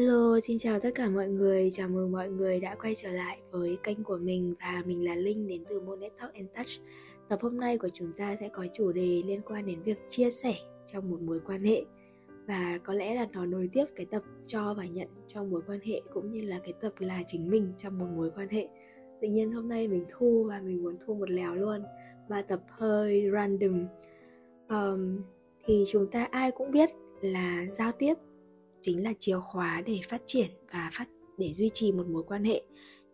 Hello, xin chào tất cả mọi người, chào mừng mọi người đã quay trở lại với kênh của mình và mình là Linh đến từ Monet Talk and Touch. Tập hôm nay của chúng ta sẽ có chủ đề liên quan đến việc chia sẻ trong một mối quan hệ và có lẽ là nó nối tiếp cái tập cho và nhận trong mối quan hệ cũng như là cái tập là chính mình trong một mối quan hệ. Tự nhiên hôm nay mình thu và mình muốn thu một lèo luôn và tập hơi random. Um, thì chúng ta ai cũng biết là giao tiếp chính là chìa khóa để phát triển và phát, để duy trì một mối quan hệ.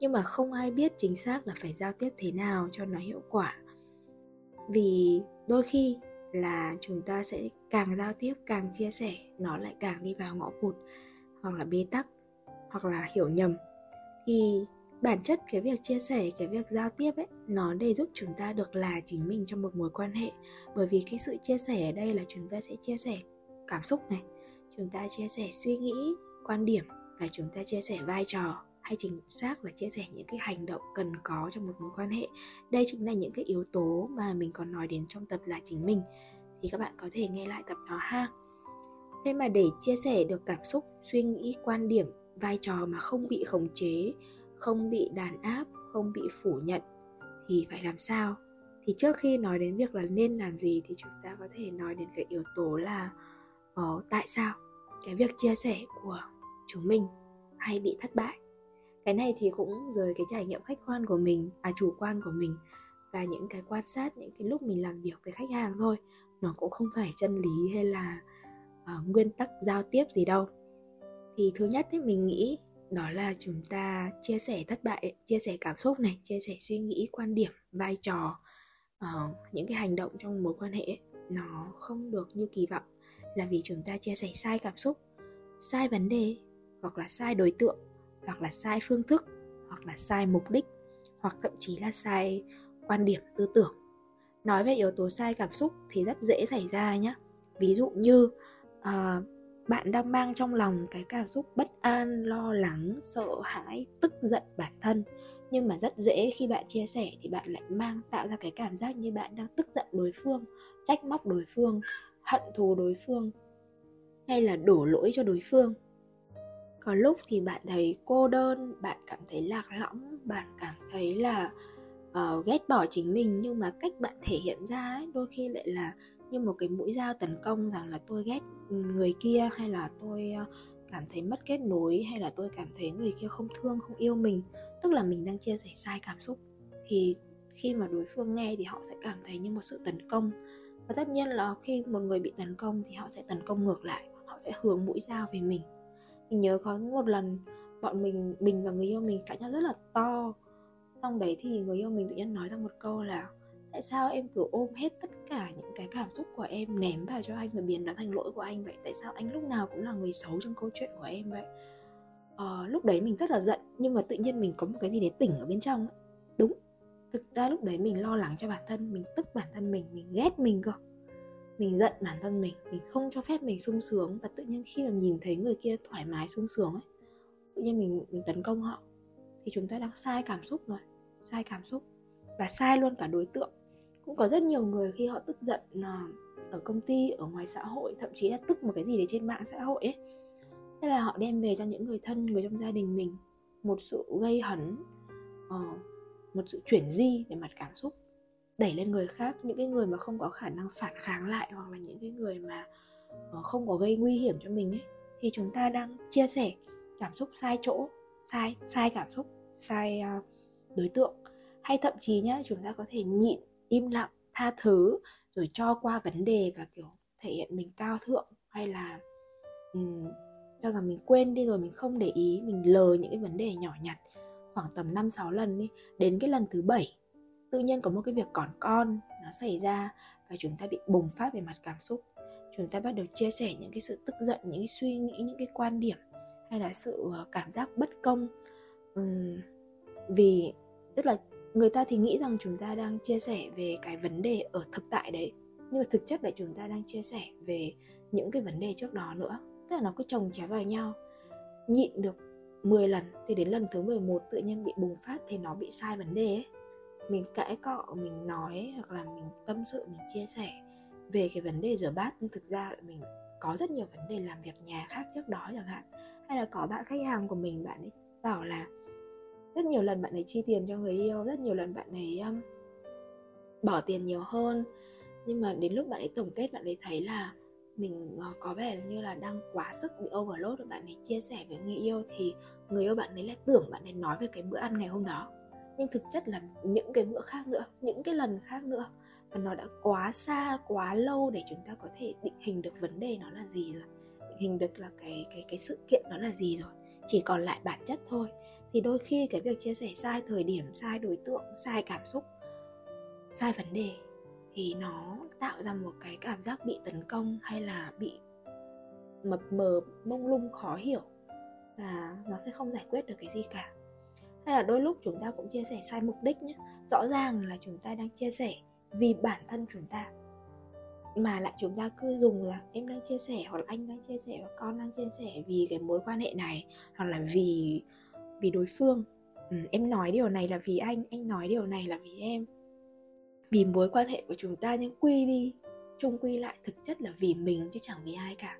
Nhưng mà không ai biết chính xác là phải giao tiếp thế nào cho nó hiệu quả. Vì đôi khi là chúng ta sẽ càng giao tiếp, càng chia sẻ, nó lại càng đi vào ngõ cụt, hoặc là bế tắc, hoặc là hiểu nhầm. Thì bản chất cái việc chia sẻ, cái việc giao tiếp ấy, nó để giúp chúng ta được là chính mình trong một mối quan hệ. Bởi vì cái sự chia sẻ ở đây là chúng ta sẽ chia sẻ cảm xúc này chúng ta chia sẻ suy nghĩ quan điểm và chúng ta chia sẻ vai trò hay chính xác là chia sẻ những cái hành động cần có trong một mối quan hệ. Đây chính là những cái yếu tố mà mình còn nói đến trong tập là chính mình. Thì các bạn có thể nghe lại tập đó ha. Thế mà để chia sẻ được cảm xúc suy nghĩ quan điểm vai trò mà không bị khống chế không bị đàn áp không bị phủ nhận thì phải làm sao? Thì trước khi nói đến việc là nên làm gì thì chúng ta có thể nói đến cái yếu tố là uh, tại sao? Cái việc chia sẻ của chúng mình hay bị thất bại. Cái này thì cũng rời cái trải nghiệm khách quan của mình à chủ quan của mình và những cái quan sát những cái lúc mình làm việc với khách hàng thôi nó cũng không phải chân lý hay là uh, nguyên tắc giao tiếp gì đâu. Thì thứ nhất thì mình nghĩ đó là chúng ta chia sẻ thất bại chia sẻ cảm xúc này chia sẻ suy nghĩ quan điểm vai trò uh, những cái hành động trong mối quan hệ nó không được như kỳ vọng là vì chúng ta chia sẻ sai cảm xúc sai vấn đề hoặc là sai đối tượng hoặc là sai phương thức hoặc là sai mục đích hoặc thậm chí là sai quan điểm tư tưởng. Nói về yếu tố sai cảm xúc thì rất dễ xảy ra nhé ví dụ như uh, bạn đang mang trong lòng cái cảm xúc bất an lo lắng sợ hãi tức giận bản thân. Nhưng mà rất dễ khi bạn chia sẻ thì bạn lại mang tạo ra cái cảm giác như bạn đang tức giận đối phương trách móc đối phương hận thù đối phương hay là đổ lỗi cho đối phương. Có lúc thì bạn thấy cô đơn bạn cảm thấy lạc lõng bạn cảm thấy là uh, ghét bỏ chính mình nhưng mà cách bạn thể hiện ra ấy, đôi khi lại là như một cái mũi dao tấn công rằng là tôi ghét người kia hay là tôi ờ, cảm thấy mất kết nối hay là tôi cảm thấy người kia không thương không yêu mình tức là mình đang chia sẻ sai cảm xúc. Thì khi mà đối phương nghe thì họ sẽ cảm thấy như một sự tấn công và tất nhiên là khi một người bị tấn công thì họ sẽ tấn công ngược lại họ sẽ hướng mũi dao về mình. Mình nhớ có một lần bọn mình mình và người yêu mình cãi nhau rất là to. Xong đấy thì người yêu mình tự nhiên nói ra một câu là tại sao em cứ ôm hết tất cả những cái cảm xúc của em ném vào cho anh và biến nó thành lỗi của anh vậy? Tại sao anh lúc nào cũng là người xấu trong câu chuyện của em vậy? Ờ, lúc đấy mình rất là giận nhưng mà tự nhiên mình có một cái gì để tỉnh ở bên trong đúng thực ra lúc đấy mình lo lắng cho bản thân mình tức bản thân mình mình ghét mình cơ. Mình giận bản thân mình mình không cho phép mình sung sướng. Và tự nhiên khi mà nhìn thấy người kia thoải mái sung sướng ấy tự nhiên mình mình tấn công họ. Thì chúng ta đang sai cảm xúc rồi sai cảm xúc. Và sai luôn cả đối tượng. Cũng có rất nhiều người khi họ tức giận à, ở công ty ở ngoài xã hội thậm chí là tức một cái gì đấy trên mạng xã hội ấy. Thế là họ đem về cho những người thân người trong gia đình mình một sự gây hấn uh, một sự chuyển di về mặt cảm xúc đẩy lên người khác những cái người mà không có khả năng phản kháng lại hoặc là những cái người mà ờ, không có gây nguy hiểm cho mình ấy thì chúng ta đang chia sẻ cảm xúc sai chỗ sai sai cảm xúc sai ờ, đối tượng. Hay thậm chí nhá chúng ta có thể nhịn im lặng tha thứ rồi cho qua vấn đề và kiểu thể hiện mình cao thượng hay là um, cho rằng mình quên đi rồi mình không để ý mình lờ những cái vấn đề nhỏ nhặt khoảng tầm 5 6 lần đi đến cái lần thứ bảy tự nhiên có một cái việc còn con nó xảy ra và chúng ta bị bùng phát về mặt cảm xúc. Chúng ta bắt đầu chia sẻ những cái sự tức giận những cái suy nghĩ những cái quan điểm hay là sự ờ, cảm giác bất công. Uhm, vì tức là người ta thì nghĩ rằng chúng ta đang chia sẻ về cái vấn đề ở thực tại đấy nhưng mà thực chất là chúng ta đang chia sẻ về những cái vấn đề trước đó nữa tức là nó cứ chồng chéo vào nhau nhịn được 10 lần thì đến lần thứ 11 tự nhiên bị bùng phát thì nó bị sai vấn đề ấy. Mình cãi cọ mình nói hoặc là mình tâm sự mình chia sẻ về cái vấn đề rửa bát nhưng thực ra mình có rất nhiều vấn đề làm việc nhà khác trước đó chẳng hạn. Hay là có bạn khách hàng của mình bạn ấy bảo là rất nhiều lần bạn ấy chi tiền cho người yêu rất nhiều lần bạn ấy um, bỏ tiền nhiều hơn. Nhưng mà đến lúc bạn ấy tổng kết bạn ấy thấy là mình ờ, có vẻ như là đang quá sức bị overload và bạn ấy chia sẻ với người yêu thì người yêu bạn ấy lại tưởng bạn ấy nói về cái bữa ăn ngày hôm đó. Nhưng thực chất là những cái bữa khác nữa, những cái lần khác nữa và nó đã quá xa, quá lâu để chúng ta có thể định hình được vấn đề nó là gì rồi. Định hình được là cái cái cái sự kiện nó là gì rồi. Chỉ còn lại bản chất thôi. Thì đôi khi cái việc chia sẻ sai thời điểm, sai đối tượng, sai cảm xúc, sai vấn đề thì nó tạo ra một cái cảm giác bị tấn công hay là bị mập mờ mông lung khó hiểu và nó sẽ không giải quyết được cái gì cả. Hay là đôi lúc chúng ta cũng chia sẻ sai mục đích nhé. Rõ ràng là chúng ta đang chia sẻ vì bản thân chúng ta mà lại chúng ta cứ dùng là em đang chia sẻ hoặc là anh đang chia sẻ hoặc con đang chia sẻ vì cái mối quan hệ này hoặc là vì vì đối phương. Ừ, em nói điều này là vì anh anh nói điều này là vì em vì mối quan hệ của chúng ta nhưng quy đi chung quy lại thực chất là vì mình chứ chẳng vì ai cả.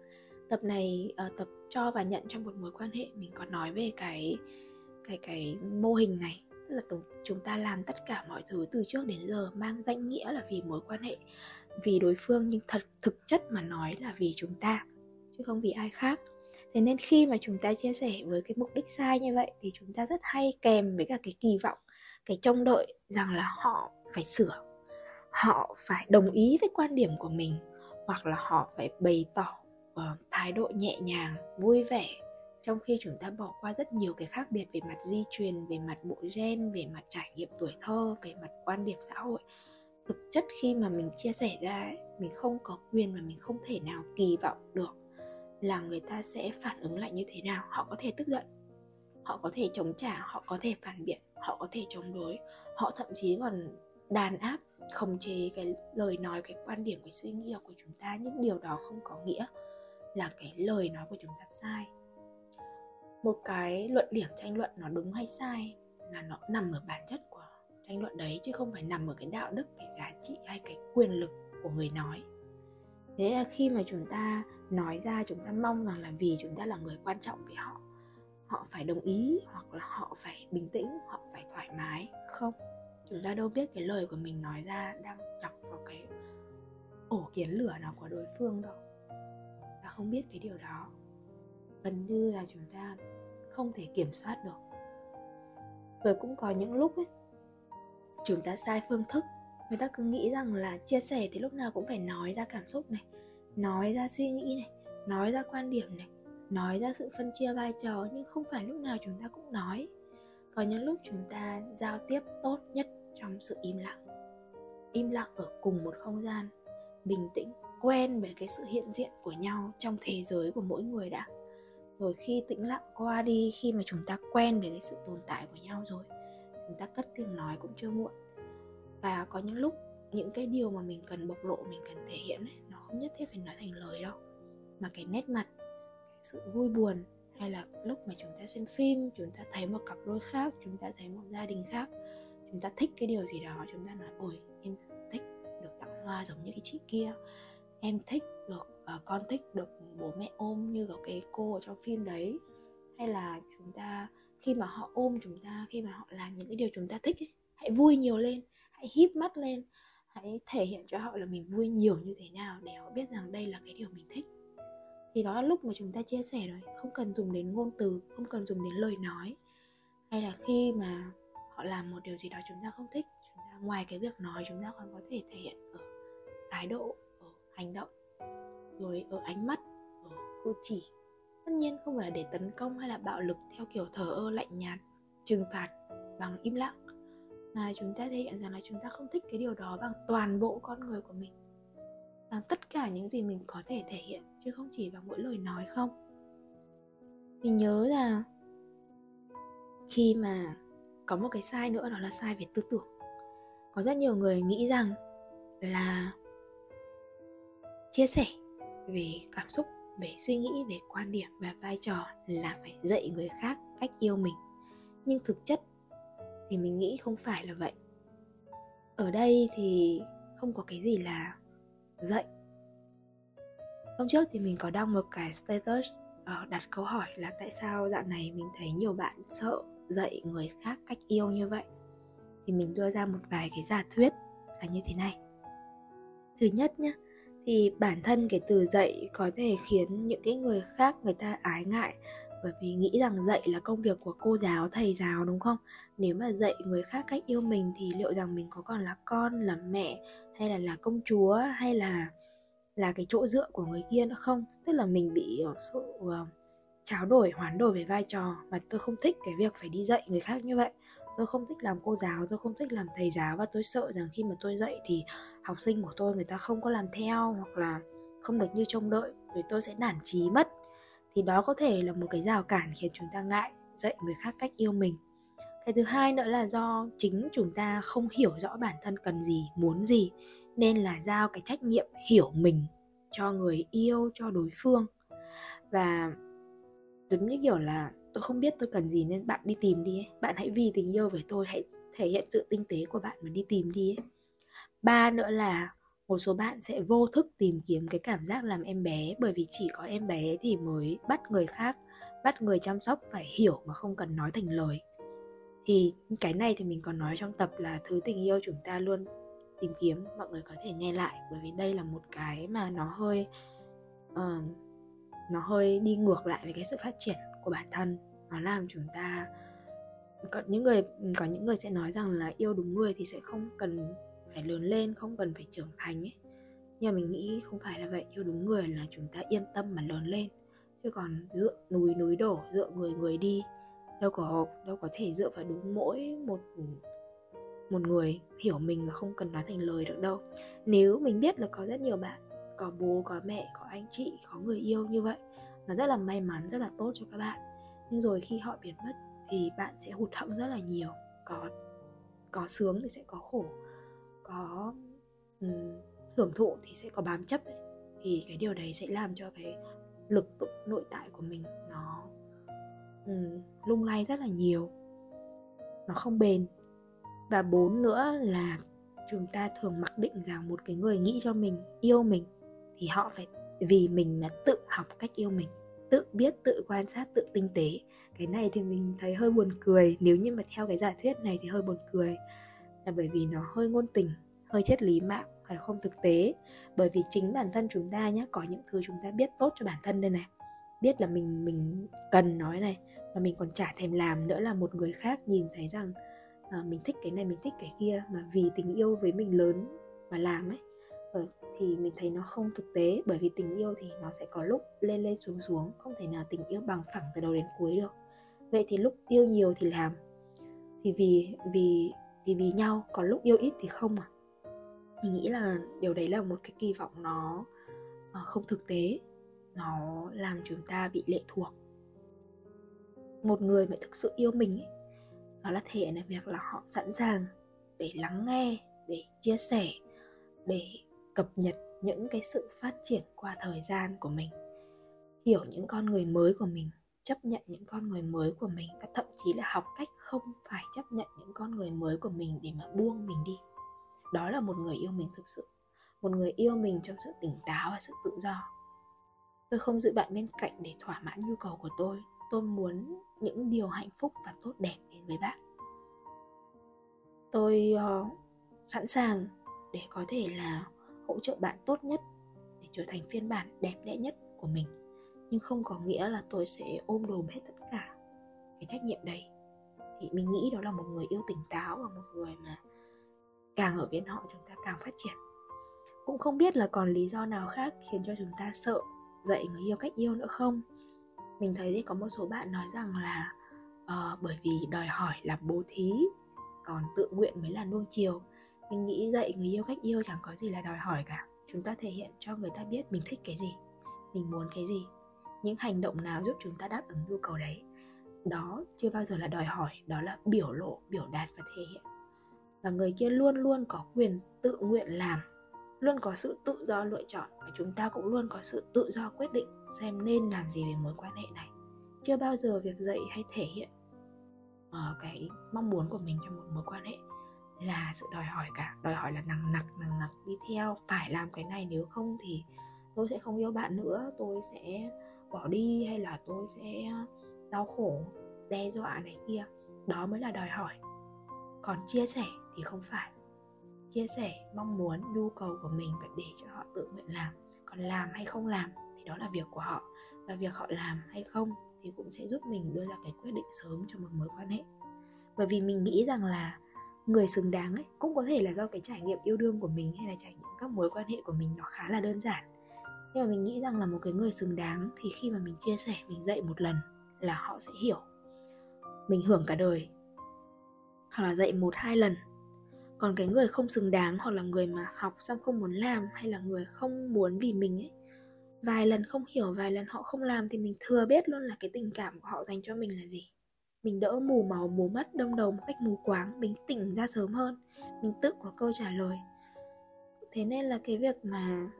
Tập này uh, tập cho và nhận trong một mối quan hệ mình có nói về cái cái cái mô hình này. Tức là chúng ta làm tất cả mọi thứ từ trước đến giờ mang danh nghĩa là vì mối quan hệ vì đối phương nhưng thật thực chất mà nói là vì chúng ta chứ không vì ai khác. Thế nên khi mà chúng ta chia sẻ với cái mục đích sai như vậy thì chúng ta rất hay kèm với cả cái kỳ vọng cái trông đợi rằng là họ phải sửa họ phải đồng ý với quan điểm của mình hoặc là họ phải bày tỏ uh, thái độ nhẹ nhàng vui vẻ trong khi chúng ta bỏ qua rất nhiều cái khác biệt về mặt di truyền về mặt bộ gen về mặt trải nghiệm tuổi thơ về mặt quan điểm xã hội. Thực chất khi mà mình chia sẻ ra ấy, mình không có quyền và mình không thể nào kỳ vọng được là người ta sẽ phản ứng lại như thế nào. Họ có thể tức giận họ có thể chống trả họ có thể phản biện họ có thể chống đối họ thậm chí còn đàn áp khống chế cái lời nói, cái quan điểm, cái suy nghĩ của chúng ta nhưng điều đó không có nghĩa là cái lời nói của chúng ta sai. Một cái luận điểm tranh luận nó đúng hay sai là nó nằm ở bản chất của tranh luận đấy, chứ không phải nằm ở cái đạo đức, cái giá trị hay cái quyền lực của người nói. Thế là khi mà chúng ta nói ra, chúng ta mong rằng là vì chúng ta là người quan trọng với họ họ phải đồng ý hoặc là họ phải bình tĩnh, họ phải thoải mái, không? Chúng ta đâu biết cái lời của mình nói ra đang chọc vào cái ổ kiến lửa nào của đối phương đâu. Ta không biết cái điều đó gần như là chúng ta không thể kiểm soát được. Rồi cũng có những lúc ấy, chúng ta sai phương thức, người ta cứ nghĩ rằng là chia sẻ thì lúc nào cũng phải nói ra cảm xúc này, nói ra suy nghĩ này, nói ra quan điểm này, nói ra sự phân chia vai trò, nhưng không phải lúc nào chúng ta cũng nói. Có những lúc chúng ta giao tiếp tốt nhất trong sự im lặng. Im lặng ở cùng một không gian bình tĩnh quen với cái sự hiện diện của nhau trong thế giới của mỗi người đã. Rồi khi tĩnh lặng qua đi khi mà chúng ta quen với cái sự tồn tại của nhau rồi chúng ta cất tiếng nói cũng chưa muộn. Và có những lúc những cái điều mà mình cần bộc lộ mình cần thể hiện ấy, nó không nhất thiết phải nói thành lời đâu. Mà cái nét mặt cái sự vui buồn hay là lúc mà chúng ta xem phim chúng ta thấy một cặp đôi khác chúng ta thấy một gia đình khác chúng ta thích cái điều gì đó chúng ta nói ôi em thích được tặng hoa giống như cái chị kia. Em thích được uh, con thích được bố mẹ ôm như kiểu cái cô ở trong phim đấy. Hay là chúng ta khi mà họ ôm chúng ta khi mà họ làm những cái điều chúng ta thích ấy, hãy vui nhiều lên hãy híp mắt lên hãy thể hiện cho họ là mình vui nhiều như thế nào để họ biết rằng đây là cái điều mình thích. Thì đó là lúc mà chúng ta chia sẻ rồi không cần dùng đến ngôn từ không cần dùng đến lời nói. Hay là khi mà họ làm một điều gì đó chúng ta không thích, chúng ta ngoài cái việc nói, chúng ta còn có thể thể hiện ở thái độ, ở hành động, rồi ở ánh mắt, ở cử chỉ. Tất nhiên không phải là để tấn công hay là bạo lực theo kiểu thờ ơ, lạnh nhạt, trừng phạt bằng im lặng, mà chúng ta thể hiện rằng là chúng ta không thích cái điều đó bằng toàn bộ con người của mình, bằng tất cả những gì mình có thể thể hiện, chứ không chỉ bằng mỗi lời nói không. Mình nhớ là khi mà có một cái sai nữa đó là sai về tư tưởng. Có rất nhiều người nghĩ rằng là chia sẻ về cảm xúc, về suy nghĩ, về quan điểm và vai trò là phải dạy người khác cách yêu mình. Nhưng thực chất thì mình nghĩ không phải là vậy. Ở đây thì không có cái gì là dạy. Hôm trước thì mình có đăng một cái status ờ, đặt câu hỏi là tại sao dạo này mình thấy nhiều bạn sợ dạy người khác cách yêu như vậy. Thì mình đưa ra một vài cái giả thuyết là như thế này. Thứ nhất nhé thì bản thân cái từ dạy có thể khiến những cái người khác người ta ái ngại bởi vì nghĩ rằng dạy là công việc của cô giáo thầy giáo đúng không? Nếu mà dạy người khác cách yêu mình thì liệu rằng mình có còn là con là mẹ hay là là công chúa hay là là cái chỗ dựa của người kia nữa không? Tức là mình bị ở sự uh, tráo đổi, hoán đổi về vai trò và tôi không thích cái việc phải đi dạy người khác như vậy. Tôi không thích làm cô giáo, tôi không thích làm thầy giáo và tôi sợ rằng khi mà tôi dạy thì học sinh của tôi người ta không có làm theo hoặc là không được như trông đợi, rồi tôi sẽ nản trí mất. Thì đó có thể là một cái rào cản khiến chúng ta ngại dạy người khác cách yêu mình. Cái thứ hai nữa là do chính chúng ta không hiểu rõ bản thân cần gì, muốn gì, nên là giao cái trách nhiệm hiểu mình cho người yêu, cho đối phương. Và giống như kiểu là tôi không biết tôi cần gì nên bạn đi tìm đi ấy. bạn hãy vì tình yêu với tôi hãy thể hiện sự tinh tế của bạn mà đi tìm đi ấy. ba nữa là một số bạn sẽ vô thức tìm kiếm cái cảm giác làm em bé bởi vì chỉ có em bé thì mới bắt người khác bắt người chăm sóc phải hiểu mà không cần nói thành lời thì cái này thì mình còn nói trong tập là thứ tình yêu chúng ta luôn tìm kiếm mọi người có thể nghe lại bởi vì đây là một cái mà nó hơi uh, nó hơi đi ngược lại với cái sự phát triển của bản thân. Nó làm chúng ta, có những người ừ, có những người sẽ nói rằng là yêu đúng người thì sẽ không cần phải lớn lên, không cần phải trưởng thành ấy. Nhưng mà mình nghĩ không phải là vậy, yêu đúng người là chúng ta yên tâm mà lớn lên. Chứ còn dựa núi núi đổ, dựa người người đi, đâu có đâu có thể dựa vào đúng mỗi một ừ, một người hiểu mình mà không cần nói thành lời được đâu. Nếu mình biết là có rất nhiều bạn có bố có mẹ có anh chị có người yêu như vậy nó rất là may mắn rất là tốt cho các bạn. Nhưng rồi khi họ biến mất thì bạn sẽ hụt hẫng rất là nhiều. Có có sướng thì sẽ có khổ có um, hưởng thụ thì sẽ có bám chấp ấy. thì cái điều đấy sẽ làm cho cái lực tự nội tại của mình nó um, lung lay rất là nhiều. Nó không bền. Và bốn nữa là chúng ta thường mặc định rằng một cái người nghĩ cho mình yêu mình thì họ phải vì mình mà tự học cách yêu mình tự biết tự quan sát tự tinh tế. Cái này thì mình thấy hơi buồn cười nếu như mà theo cái giả thuyết này thì hơi buồn cười. Là bởi vì nó hơi ngôn tình hơi triết lý mạng và không thực tế. Bởi vì chính bản thân chúng ta nhé có những thứ chúng ta biết tốt cho bản thân đây này. Biết là mình mình cần nói này mà mình còn chả thèm làm nữa là một người khác nhìn thấy rằng à, mình thích cái này mình thích cái kia mà vì tình yêu với mình lớn mà làm ấy. Ờ, thì mình thấy nó không thực tế bởi vì tình yêu thì nó sẽ có lúc lên lên xuống xuống không thể nào tình yêu bằng phẳng từ đầu đến cuối được. Vậy thì lúc yêu nhiều thì làm? Thì vì vì thì vì nhau còn lúc yêu ít thì không à? Mình nghĩ là điều đấy là một cái kỳ vọng nó ờ, không thực tế. Nó làm chúng ta bị lệ thuộc. Một người mà thực sự yêu mình ấy, nó là thể hiện việc là họ sẵn sàng để lắng nghe để chia sẻ để cập nhật những cái sự phát triển qua thời gian của mình hiểu những con người mới của mình chấp nhận những con người mới của mình và thậm chí là học cách không phải chấp nhận những con người mới của mình để mà buông mình đi. Đó là một người yêu mình thực sự một người yêu mình trong sự tỉnh táo và sự tự do. Tôi không giữ bạn bên cạnh để thỏa mãn nhu cầu của tôi. Tôi muốn những điều hạnh phúc và tốt đẹp đến với bạn. Tôi uh, sẵn sàng để có thể là hỗ trợ bạn tốt nhất để trở thành phiên bản đẹp đẽ nhất của mình. Nhưng không có nghĩa là tôi sẽ ôm đồm hết tất cả cái trách nhiệm đấy. Thì mình nghĩ đó là một người yêu tỉnh táo và một người mà càng ở bên họ chúng ta càng phát triển. Cũng không biết là còn lý do nào khác khiến cho chúng ta sợ dạy người yêu cách yêu nữa không? Mình thấy thì có một số bạn nói rằng là uh, bởi vì đòi hỏi là bố thí còn tự nguyện mới là nuông chiều mình nghĩ dạy người yêu cách yêu chẳng có gì là đòi hỏi cả. Chúng ta thể hiện cho người ta biết mình thích cái gì mình muốn cái gì. Những hành động nào giúp chúng ta đáp ứng nhu cầu đấy? Đó chưa bao giờ là đòi hỏi đó là biểu lộ biểu đạt và thể hiện. Và người kia luôn luôn có quyền tự nguyện làm luôn có sự tự do lựa chọn và chúng ta cũng luôn có sự tự do quyết định xem nên làm gì về mối quan hệ này. Chưa bao giờ việc dạy hay thể hiện uh, cái mong muốn của mình trong một mối quan hệ là sự đòi hỏi cả. Đòi hỏi là nặng nặc nặng nặc đi theo. Phải làm cái này, nếu không thì tôi sẽ không yêu bạn nữa. Tôi sẽ bỏ đi hay là tôi sẽ ờ, đau khổ, đe dọa này kia. Đó mới là đòi hỏi. Còn chia sẻ thì không phải. Chia sẻ mong muốn, nhu cầu của mình phải để cho họ tự nguyện làm. Còn làm hay không làm thì đó là việc của họ. Và việc họ làm hay không thì cũng sẽ giúp mình đưa ra cái quyết định sớm cho một mối quan hệ. Bởi vì mình nghĩ rằng là người xứng đáng ấy, cũng có thể là do cái trải nghiệm yêu đương của mình hay là trải nghiệm các mối quan hệ của mình nó khá là đơn giản. Nhưng mà mình nghĩ rằng là một cái người xứng đáng thì khi mà mình chia sẻ, mình dạy một lần là họ sẽ hiểu. Mình hưởng cả đời. Hoặc là dạy một, hai lần. Còn cái người không xứng đáng hoặc là người mà học xong không muốn làm hay là người không muốn vì mình ấy, vài lần không hiểu, vài lần họ không làm thì mình thừa biết luôn là cái tình cảm của họ dành cho mình là gì mình đỡ mù máu mù mắt đông đầu một cách mù quáng, mình tỉnh ra sớm hơn. Mình tự có câu trả lời. Thế nên là cái việc mà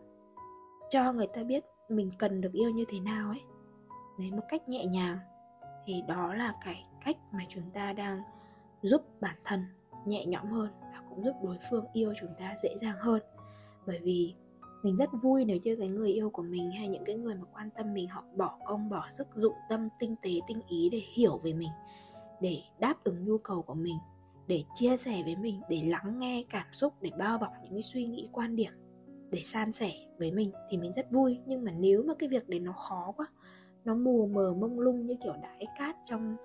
cho người ta biết mình cần được yêu như thế nào ấy đấy một cách nhẹ nhàng, thì đó là cái cách mà chúng ta đang giúp bản thân nhẹ nhõm hơn và cũng giúp đối phương yêu chúng ta dễ dàng hơn. Bởi vì mình rất vui nếu như cái người yêu của mình hay những cái người mà quan tâm mình, họ bỏ công, bỏ sức, dụng tâm, tinh tế, tinh ý để hiểu về mình, để đáp ứng nhu cầu của mình, để chia sẻ với mình, để lắng nghe cảm xúc, để bao bọc những cái suy nghĩ, quan điểm, để san sẻ với mình thì mình rất vui. Nhưng mà nếu mà cái việc đấy nó khó quá, nó mù mờ, mông lung như kiểu đãi cát trong,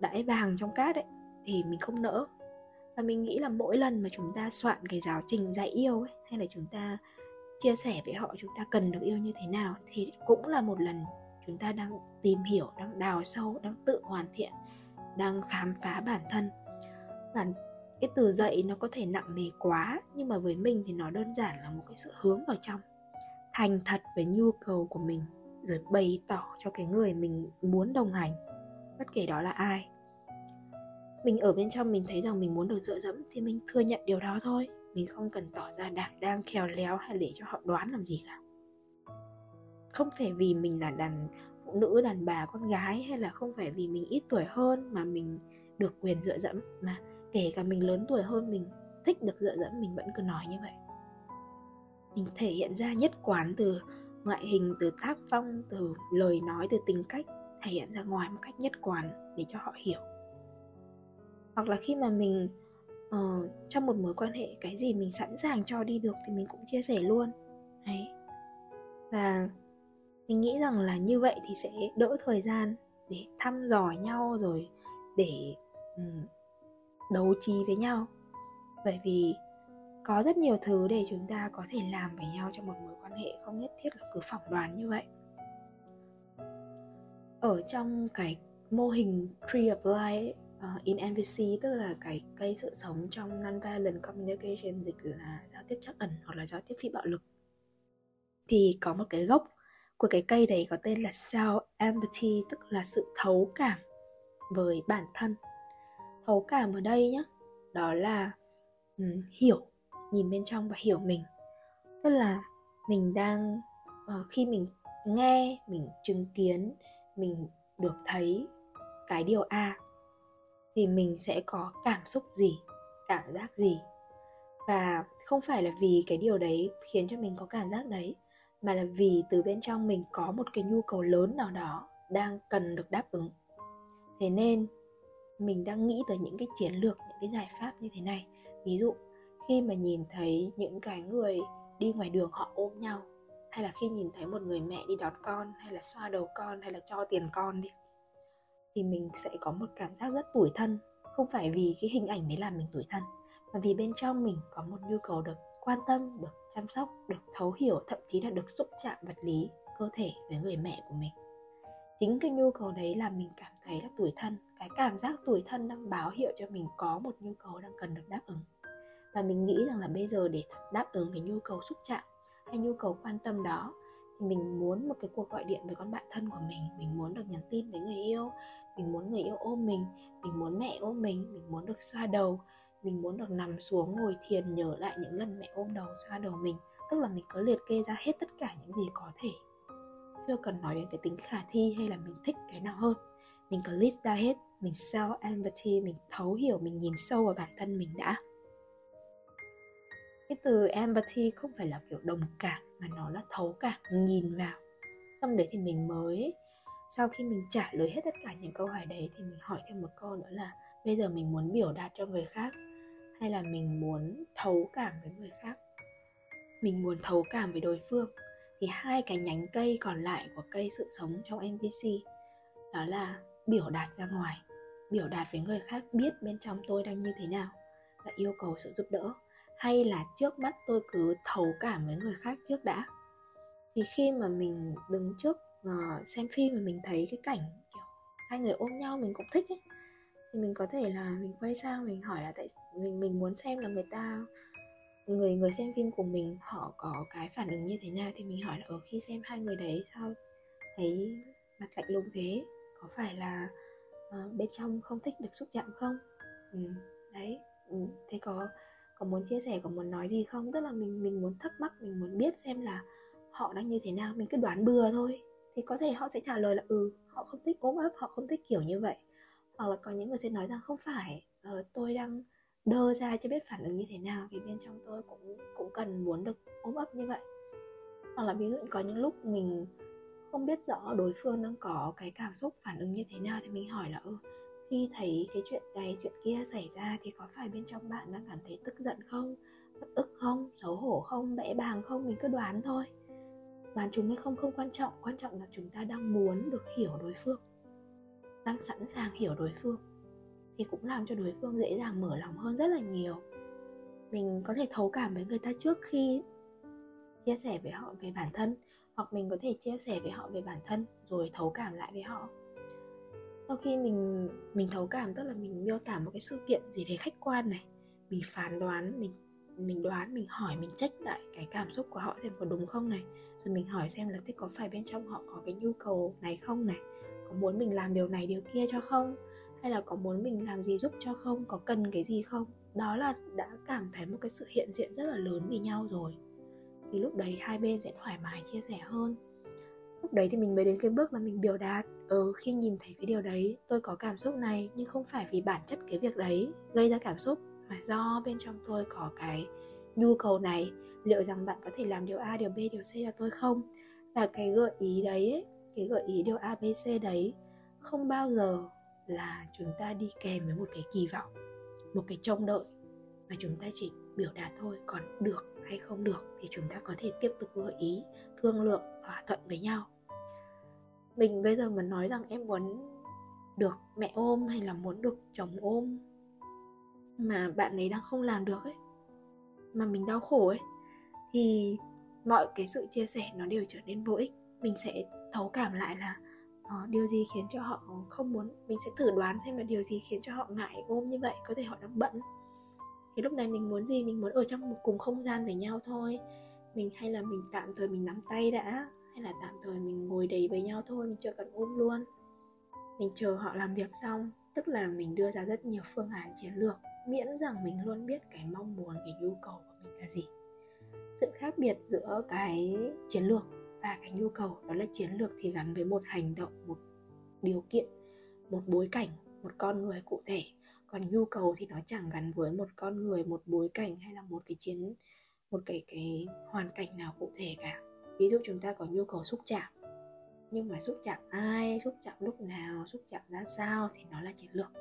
đãi vàng trong cát ấy, thì mình không nỡ. Và mình nghĩ là mỗi lần mà chúng ta soạn cái giáo trình dạy yêu ấy, hay là chúng ta chia sẻ với họ chúng ta cần được yêu như thế nào thì cũng là một lần chúng ta đang tìm hiểu, đang đào sâu, đang tự hoàn thiện, đang khám phá bản thân. Và cái từ dạy nó có thể nặng nề quá, nhưng mà với mình thì nó đơn giản là một cái sự hướng vào trong. Thành thật với nhu cầu của mình, rồi bày tỏ cho cái người mình muốn đồng hành, bất kể đó là ai. Mình ở bên trong mình thấy rằng mình muốn được dựa dẫm thì mình thừa nhận điều đó thôi mình không cần tỏ ra đảm đang khéo léo hay để cho họ đoán làm gì cả. Không phải vì mình là đàn phụ nữ, đàn bà, con gái hay là không phải vì mình ít tuổi hơn mà mình được quyền dựa dẫm, mà kể cả mình lớn tuổi hơn mình, thích được dựa dẫm mình vẫn cứ nói như vậy. Mình thể hiện ra nhất quán từ ngoại hình, từ tác phong, từ lời nói, từ tính cách, thể hiện ra ngoài một cách nhất quán để cho họ hiểu. Hoặc là khi mà mình uh, trong một mối quan hệ cái gì mình sẵn sàng cho đi được thì mình cũng chia sẻ luôn. Đấy. Và mình nghĩ rằng là như vậy thì sẽ đỡ thời gian để thăm dò nhau rồi để um, đấu trí với nhau. Bởi vì có rất nhiều thứ để chúng ta có thể làm với nhau trong một mối quan hệ không nhất thiết là cứ phỏng đoán như vậy. Ở trong cái mô hình pre apply life uh, in MVC tức là cái cây sự sống trong nonviolent communication dịch là giao tiếp trắc ẩn hoặc là giao tiếp phi bạo lực. Thì có một cái gốc của cái cây đấy có tên là self empathy tức là sự thấu cảm với bản thân. Thấu cảm ở đây nhé đó là um, hiểu nhìn bên trong và hiểu mình. Tức là mình đang uh, khi mình nghe mình chứng kiến mình được thấy cái điều a thì mình sẽ có cảm xúc gì, cảm giác gì? Và không phải là vì cái điều đấy khiến cho mình có cảm giác đấy, mà là vì từ bên trong mình có một cái nhu cầu lớn nào đó đang cần được đáp ứng. Thế nên, mình đang nghĩ tới những cái chiến lược, những cái giải pháp như thế này. Ví dụ, khi mà nhìn thấy những cái người đi ngoài đường họ ôm nhau, hay là khi nhìn thấy một người mẹ đi đón con, hay là xoa đầu con, hay là cho tiền con đi thì mình sẽ có một cảm giác rất tủi thân. Không phải vì cái hình ảnh đấy làm mình tủi thân, mà vì bên trong mình có một nhu cầu được quan tâm, được chăm sóc, được thấu hiểu, thậm chí là được xúc chạm vật lý, cơ thể với người mẹ của mình. Chính cái nhu cầu đấy làm mình cảm thấy là tủi thân, cái cảm giác tủi thân đang báo hiệu cho mình có một nhu cầu đang cần được đáp ứng. Và mình nghĩ rằng là bây giờ để đáp ứng cái nhu cầu xúc chạm hay nhu cầu quan tâm đó, thì mình muốn một cái cuộc gọi điện với con bạn thân của mình mình muốn được nhắn tin với người yêu mình muốn người yêu ôm mình mình muốn mẹ ôm mình mình muốn được xoa đầu, mình muốn được nằm xuống ngồi thiền nhớ lại những lần mẹ ôm đầu, xoa đầu mình. Tức là mình có liệt kê ra hết tất cả những gì có thể. Chưa cần nói đến cái tính khả thi hay là mình thích cái nào hơn. Mình có list ra hết, mình self empathy, mình thấu hiểu, mình nhìn sâu vào bản thân mình đã. Cái từ empathy không phải là kiểu đồng cảm, mà nó là thấu cảm, nhìn vào. Xong đấy thì mình mới sau khi mình trả lời hết tất cả những câu hỏi đấy thì mình hỏi thêm một câu nữa là, bây giờ mình muốn biểu đạt cho người khác hay là mình muốn thấu cảm với người khác? Mình muốn thấu cảm với đối phương thì hai cái nhánh cây còn lại của cây sự sống trong MVC đó là biểu đạt ra ngoài, biểu đạt với người khác biết bên trong tôi đang như thế nào và yêu cầu sự giúp đỡ hay là trước mắt tôi cứ thấu cảm với người khác trước đã. Thì khi mà mình đứng trước mà xem phim mà mình thấy cái cảnh kiểu hai người ôm nhau mình cũng thích ấy. Thì mình có thể là mình quay sang mình hỏi là tại mình mình muốn xem là người ta người người xem phim của mình họ có cái phản ứng như thế nào thì mình hỏi là ở khi xem hai người đấy sao thấy mặt lạnh lùng thế? Có phải là uh, bên trong không thích được xúc chạm không? Ừ, đấy ừ, thế có có muốn chia sẻ có muốn nói gì không? Tức là mình mình muốn thắc mắc mình muốn biết xem là họ đang như thế nào mình cứ đoán bừa thôi thì có thể họ sẽ trả lời là ừ họ không thích ốm ấp họ không thích kiểu như vậy. Hoặc là có những người sẽ nói rằng không phải uh, tôi đang đơ ra cho biết phản ứng như thế nào vì bên trong tôi cũng cũng cần muốn được ôm ấp như vậy. Hoặc là ví dụ có những lúc mình không biết rõ đối phương đang có cái cảm xúc phản ứng như thế nào thì mình hỏi là ừ khi thấy cái chuyện này chuyện kia xảy ra thì có phải bên trong bạn đang cảm thấy tức giận không? Bất ức không? Xấu hổ không? Bẽ bàng không? Mình cứ đoán thôi bán chúng hay không không quan trọng quan trọng là chúng ta đang muốn được hiểu đối phương, đang sẵn sàng hiểu đối phương. Thì cũng làm cho đối phương dễ dàng mở lòng hơn rất là nhiều. Mình có thể thấu cảm với người ta trước khi chia sẻ với họ về bản thân, hoặc mình có thể chia sẻ với họ về bản thân rồi thấu cảm lại với họ. Sau khi mình mình thấu cảm, tức là mình miêu tả một cái sự kiện gì đấy khách quan này, mình phán đoán, mình mình đoán, mình hỏi, mình trách lại cái cảm xúc của họ xem có đúng không này rồi mình hỏi xem là thế có phải bên trong họ có cái nhu cầu này không này? Có muốn mình làm điều này, điều kia cho không? Hay là có muốn mình làm gì giúp cho không? Có cần cái gì không? Đó là đã cảm thấy một cái sự hiện diện rất là lớn vì nhau rồi. Thì lúc đấy hai bên sẽ thoải mái, chia sẻ hơn. Lúc đấy thì mình mới đến cái bước là mình biểu đạt ừ khi nhìn thấy cái điều đấy, tôi có cảm xúc này, nhưng không phải vì bản chất cái việc đấy gây ra cảm xúc, mà do bên trong tôi có cái nhu cầu này liệu rằng bạn có thể làm điều a, điều b, điều c cho tôi không? Và cái gợi ý đấy cái gợi ý điều a, b, c đấy không bao giờ là chúng ta đi kèm với một cái kỳ vọng, một cái trông đợi mà chúng ta chỉ biểu đạt thôi. Còn được hay không được thì chúng ta có thể tiếp tục gợi ý, thương lượng, thỏa thuận với nhau. Mình bây giờ mà nói rằng em muốn được mẹ ôm hay là muốn được chồng ôm mà bạn ấy đang không làm được ấy, mà mình đau khổ ấy thì mọi cái sự chia sẻ nó đều trở nên vô ích. Mình sẽ thấu cảm lại là uh, điều gì khiến cho họ không muốn mình sẽ thử đoán xem là điều gì khiến cho họ ngại ôm như vậy có thể họ đang bận. Thì lúc này mình muốn gì? Mình muốn ở trong một cùng không gian với nhau thôi. Mình hay là mình tạm thời mình nắm tay đã hay là tạm thời mình ngồi đầy với nhau thôi mình chưa cần ôm luôn. Mình chờ họ làm việc xong tức là mình đưa ra rất nhiều phương án chiến lược miễn rằng mình luôn biết cái mong muốn cái nhu cầu của mình là gì sự khác biệt giữa cái chiến lược và cái nhu cầu đó là chiến lược thì gắn với một hành động, một điều kiện, một bối cảnh, một con người cụ thể. Còn nhu cầu thì nó chẳng gắn với một con người, một bối cảnh hay là một cái chiến, một cái cái hoàn cảnh nào cụ thể cả. Ví dụ chúng ta có nhu cầu xúc chạm, nhưng mà xúc chạm ai, xúc chạm lúc nào, xúc chạm ra sao thì nó là chiến lược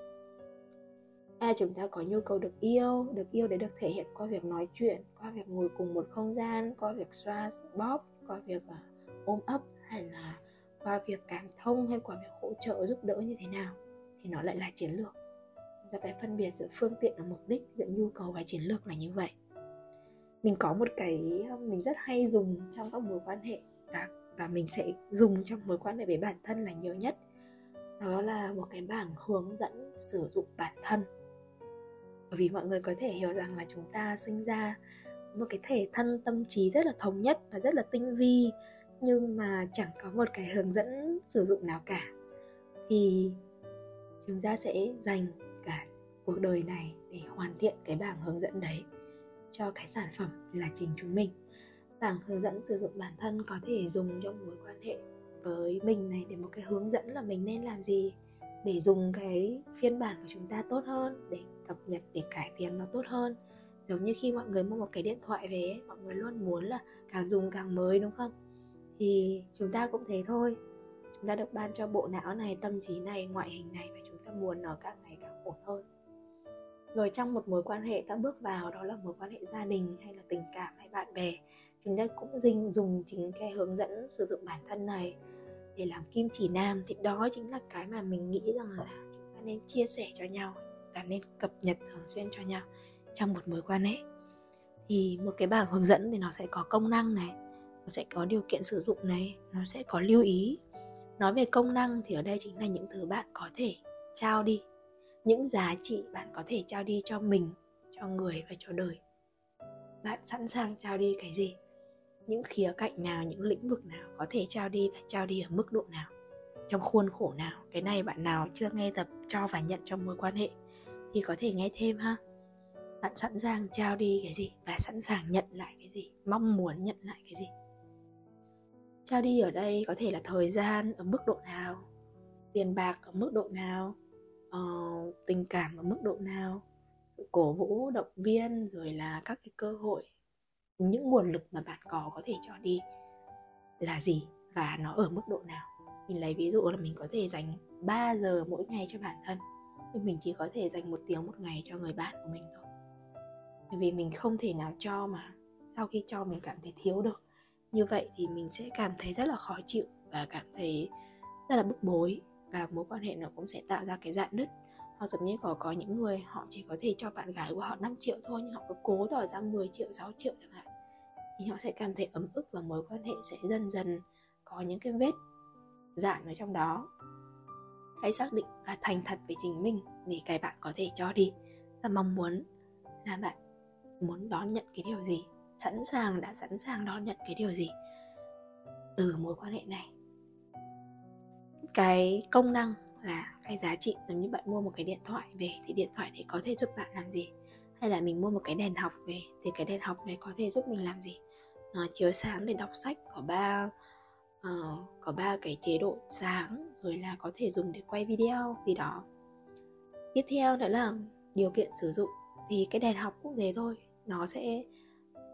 à, chúng ta có nhu cầu được yêu được yêu để được thể hiện qua việc nói chuyện qua việc ngồi cùng một không gian qua việc xoa bóp qua việc uh, ôm ấp hay là qua việc cảm thông hay qua việc hỗ trợ giúp đỡ như thế nào thì nó lại là chiến lược. Chúng ta phải phân biệt giữa phương tiện và mục đích giữa nhu cầu và chiến lược là như vậy. Mình có một cái à, mình rất hay dùng trong các mối quan hệ và và mình sẽ dùng trong mối quan hệ với bản thân là nhiều nhất. Đó là một cái bảng hướng dẫn sử dụng bản thân bởi vì mọi người có thể hiểu rằng là chúng ta sinh ra một cái thể thân tâm trí rất là thống nhất và rất là tinh vi, nhưng mà chẳng có một cái hướng dẫn sử dụng nào cả. Thì chúng ta sẽ dành cả cuộc đời này để hoàn thiện cái bảng hướng dẫn đấy cho cái sản phẩm là chính chúng mình. Bảng hướng dẫn sử dụng bản thân có thể dùng trong mối quan hệ với mình này để một cái hướng dẫn là mình nên làm gì, để dùng cái phiên bản của chúng ta tốt hơn, để cập nhật để cải tiến nó tốt hơn. Giống như khi mọi người mua một cái điện thoại về mọi người luôn muốn là càng dùng càng mới, đúng không? Thì chúng ta cũng thế thôi. Chúng ta được ban cho bộ não này, tâm trí này, ngoại hình này và chúng ta muốn nó càng ngày càng ổn hơn. Rồi trong một mối quan hệ ta bước vào đó là mối quan hệ gia đình hay là tình cảm hay bạn bè, chúng ta cũng dinh dùng chính cái hướng dẫn sử dụng bản thân này để làm kim chỉ nam. Thì đó chính là cái mà mình nghĩ rằng là chúng ta nên chia sẻ cho nhau và nên cập nhật thường xuyên cho nhau trong một mối quan hệ. Thì một cái bảng hướng dẫn thì nó sẽ có công năng này, nó sẽ có điều kiện sử dụng này, nó sẽ có lưu ý. Nói về công năng thì ở đây chính là những thứ bạn có thể trao đi, những giá trị bạn có thể trao đi cho mình, cho người và cho đời. Bạn sẵn sàng trao đi cái gì? Những khía cạnh nào, những lĩnh vực nào có thể trao đi và trao đi ở mức độ nào? Trong khuôn khổ nào? Cái này bạn nào chưa nghe tập cho và nhận trong mối quan hệ? Thì có thể nghe thêm ha. Bạn sẵn sàng trao đi cái gì và sẵn sàng nhận lại cái gì mong muốn nhận lại cái gì? Trao đi ở đây có thể là thời gian ở mức độ nào tiền bạc ở mức độ nào uh, tình cảm ở mức độ nào sự cổ vũ động viên rồi là các cái cơ hội những nguồn lực mà bạn có có thể cho đi là gì và nó ở mức độ nào? Mình lấy ví dụ là mình có thể dành 3 giờ mỗi ngày cho bản thân nhưng mình chỉ có thể dành một tiếng một ngày cho người bạn của mình thôi. Bởi vì mình không thể nào cho mà sau khi cho mình cảm thấy thiếu được. Như vậy thì mình sẽ cảm thấy rất là khó chịu và cảm thấy rất là bức bối. Và mối quan hệ nó cũng sẽ tạo ra cái dạn nứt. Hoặc giống như có có những người họ chỉ có thể cho bạn gái của họ 5 triệu thôi, nhưng họ cứ cố tỏ ra 10 triệu 6 triệu chẳng hạn. Thì họ sẽ cảm thấy ấm ức và mối quan hệ sẽ dần dần có những cái vết dạn ở trong đó hãy xác định và thành thật với chính mình để cái bạn có thể cho đi. Và mong muốn là bạn muốn đón nhận cái điều gì, sẵn sàng, đã sẵn sàng đón nhận cái điều gì từ mối quan hệ này. Cái công năng là cái giá trị, giống như bạn mua một cái điện thoại về thì điện thoại đấy có thể giúp bạn làm gì? Hay là mình mua một cái đèn học về thì cái đèn học này có thể giúp mình làm gì? Nó chiếu sáng để đọc sách có ba uh, có ba cái chế độ sáng rồi là có thể dùng để quay video gì đó. Tiếp theo nữa là điều kiện sử dụng. Thì cái đèn học cũng thế thôi nó sẽ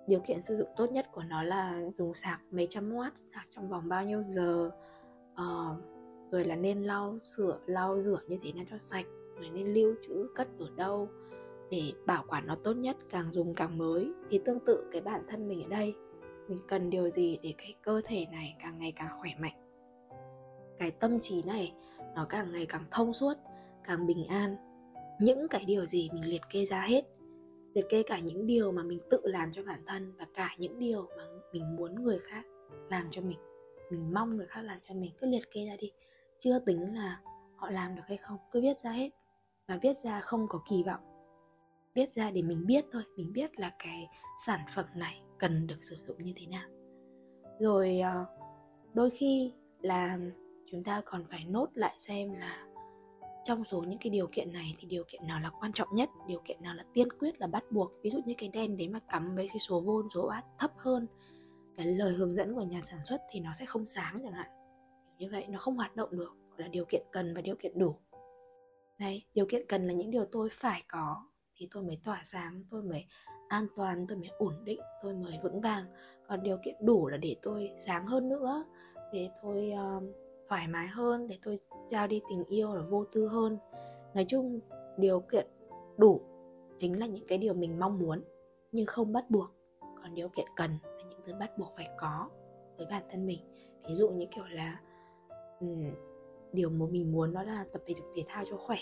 điều kiện sử dụng tốt nhất của nó là dùng sạc mấy trăm watt sạc trong vòng bao nhiêu giờ. Uh, rồi là nên lau sửa lau rửa như thế nào cho sạch rồi nên lưu trữ cất ở đâu để bảo quản nó tốt nhất càng dùng càng mới. Thì tương tự cái bản thân mình ở đây mình cần điều gì để cái cơ thể này càng ngày càng khỏe mạnh? Cái tâm trí này, nó càng ngày càng thông suốt, càng bình an. Những cái điều gì mình liệt kê ra hết, liệt kê cả những điều mà mình tự làm cho bản thân và cả những điều mà mình muốn người khác làm cho mình mình mong người khác làm cho mình, cứ liệt kê ra đi. Chưa tính là họ làm được hay không, cứ viết ra hết. Và viết ra không có kỳ vọng viết ra để mình biết thôi, mình biết là cái sản phẩm này cần được sử dụng như thế nào. Rồi ờ, đôi khi là chúng ta còn phải nốt lại xem là trong số những cái điều kiện này thì điều kiện nào là quan trọng nhất, điều kiện nào là tiên quyết là bắt buộc. Ví dụ như cái đèn đấy mà cắm với cái số vôn, số watt thấp hơn, cái lời hướng dẫn của nhà sản xuất thì nó sẽ không sáng chẳng hạn. Như vậy nó không hoạt động được gọi là điều kiện cần và điều kiện đủ. Đây điều kiện cần là những điều tôi phải có thì tôi mới tỏa sáng tôi mới an toàn tôi mới ổn định tôi mới vững vàng. Còn điều kiện đủ là để tôi sáng hơn nữa để tôi uh, thoải mái hơn để tôi trao đi tình yêu là vô tư hơn. Nói chung điều kiện đủ chính là những cái điều mình mong muốn nhưng không bắt buộc. Còn điều kiện cần là những thứ bắt buộc phải có với bản thân mình. Ví dụ như kiểu là um, điều mà mình muốn đó là tập thể dục thể thao cho khỏe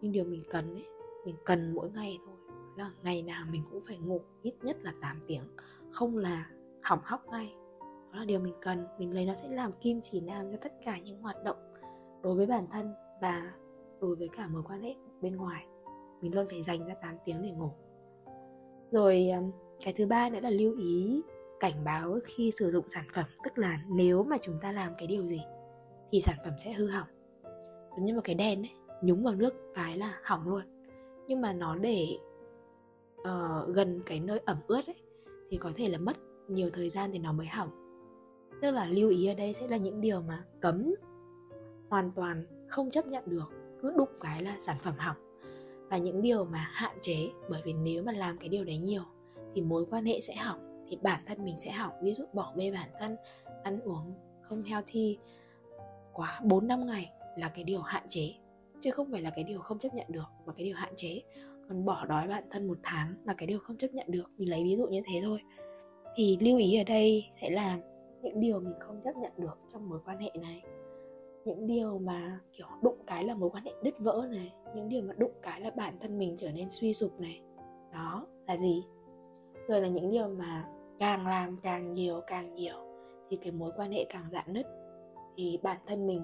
nhưng điều mình cần ấy mình cần mỗi ngày thôi. Là ngày nào mình cũng phải ngủ ít nhất là 8 tiếng, không là hỏng hóc ngay. Đó là điều mình cần. Mình lấy nó sẽ làm kim chỉ nam cho tất cả những hoạt động đối với bản thân và đối với cả mối quan hệ bên ngoài. Mình luôn phải dành ra 8 tiếng để ngủ. Rồi cái thứ ba nữa là lưu ý cảnh báo khi sử dụng sản phẩm. Tức là nếu mà chúng ta làm cái điều gì thì sản phẩm sẽ hư hỏng. Giống như một cái đèn ấy, nhúng vào nước cái là hỏng luôn nhưng mà nó để uh, gần cái nơi ẩm ướt ấy thì có thể là mất nhiều thời gian thì nó mới hỏng. Tức là lưu ý ở đây sẽ là những điều mà cấm hoàn toàn không chấp nhận được cứ đụng cái là sản phẩm hỏng. Và những điều mà hạn chế bởi vì nếu mà làm cái điều đấy nhiều thì mối quan hệ sẽ hỏng thì bản thân mình sẽ hỏng. Ví dụ bỏ bê bản thân ăn uống không healthy quá 4 năm ngày là cái điều hạn chế chứ không phải là cái điều không chấp nhận được mà cái điều hạn chế. Còn bỏ đói bản thân một tháng là cái điều không chấp nhận được. Mình lấy ví dụ như thế thôi. Thì lưu ý ở đây sẽ là những điều mình không chấp nhận được trong mối quan hệ này. Những điều mà kiểu đụng cái là mối quan hệ đứt vỡ này. Những điều mà đụng cái là bản thân mình trở nên suy sụp này. Đó là gì? Rồi là những điều mà càng làm càng nhiều càng nhiều thì cái mối quan hệ càng dạn nứt. Thì bản thân mình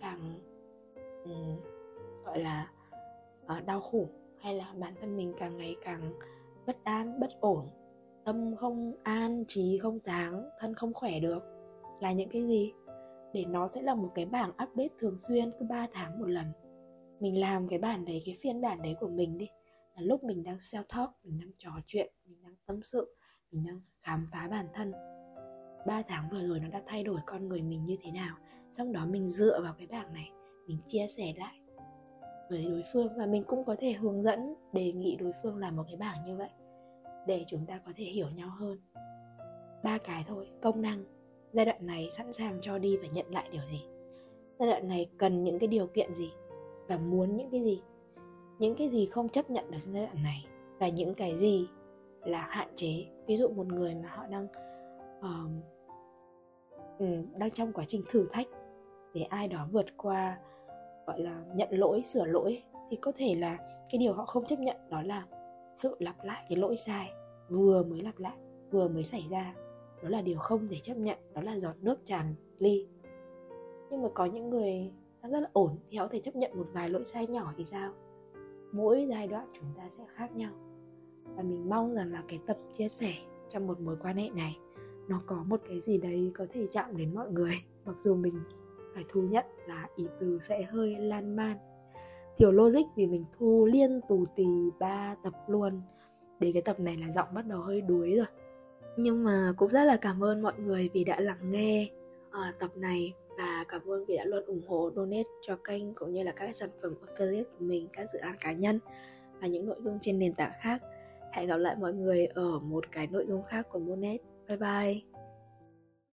càng um, gọi là ờ, đau khổ hay là bản thân mình càng ngày càng bất an, bất ổn, tâm không an, trí không sáng, thân không khỏe được, là những cái gì? Để nó sẽ là một cái bảng update thường xuyên cứ 3 tháng một lần. Mình làm cái bản đấy, cái phiên bản đấy của mình đi, là lúc mình đang self talk, mình đang trò chuyện, mình đang tâm sự, mình đang khám phá bản thân. 3 tháng vừa rồi nó đã thay đổi con người mình như thế nào? Xong đó mình dựa vào cái bảng này, mình chia sẻ lại với đối phương và mình cũng có thể hướng dẫn đề nghị đối phương làm một cái bảng như vậy để chúng ta có thể hiểu nhau hơn. Ba cái thôi công năng. Giai đoạn này sẵn sàng cho đi và nhận lại điều gì? Giai đoạn này cần những cái điều kiện gì? Và muốn những cái gì? Những cái gì không chấp nhận được trong giai đoạn này và những cái gì là hạn chế? Ví dụ một người mà họ đang uh, đang trong quá trình thử thách để ai đó vượt qua gọi là nhận lỗi, sửa lỗi, thì có thể là cái điều họ không chấp nhận đó là sự lặp lại cái lỗi sai, vừa mới lặp lại, vừa mới xảy ra. Đó là điều không thể chấp nhận, đó là giọt nước tràn ly. Nhưng mà có những người rất là ổn thì họ có thể chấp nhận một vài lỗi sai nhỏ thì sao? Mỗi giai đoạn chúng ta sẽ khác nhau. Và mình mong rằng là cái tập chia sẻ trong một mối quan hệ này, nó có một cái gì đấy có thể chạm đến mọi người, mặc dù mình phải thu nhận là ý từ sẽ hơi lan man. Thiếu logic vì mình thu liên tù tì ba tập luôn. Đến cái tập này là giọng bắt đầu hơi đuối rồi. Nhưng mà cũng rất là cảm ơn mọi người vì đã lắng nghe uh, tập này. Và cảm ơn vì đã luôn ủng hộ donate cho kênh cũng như là các sản phẩm affiliate của mình các dự án cá nhân và những nội dung trên nền tảng khác. Hẹn gặp lại mọi người ở một cái nội dung khác của Monet. Bye bye.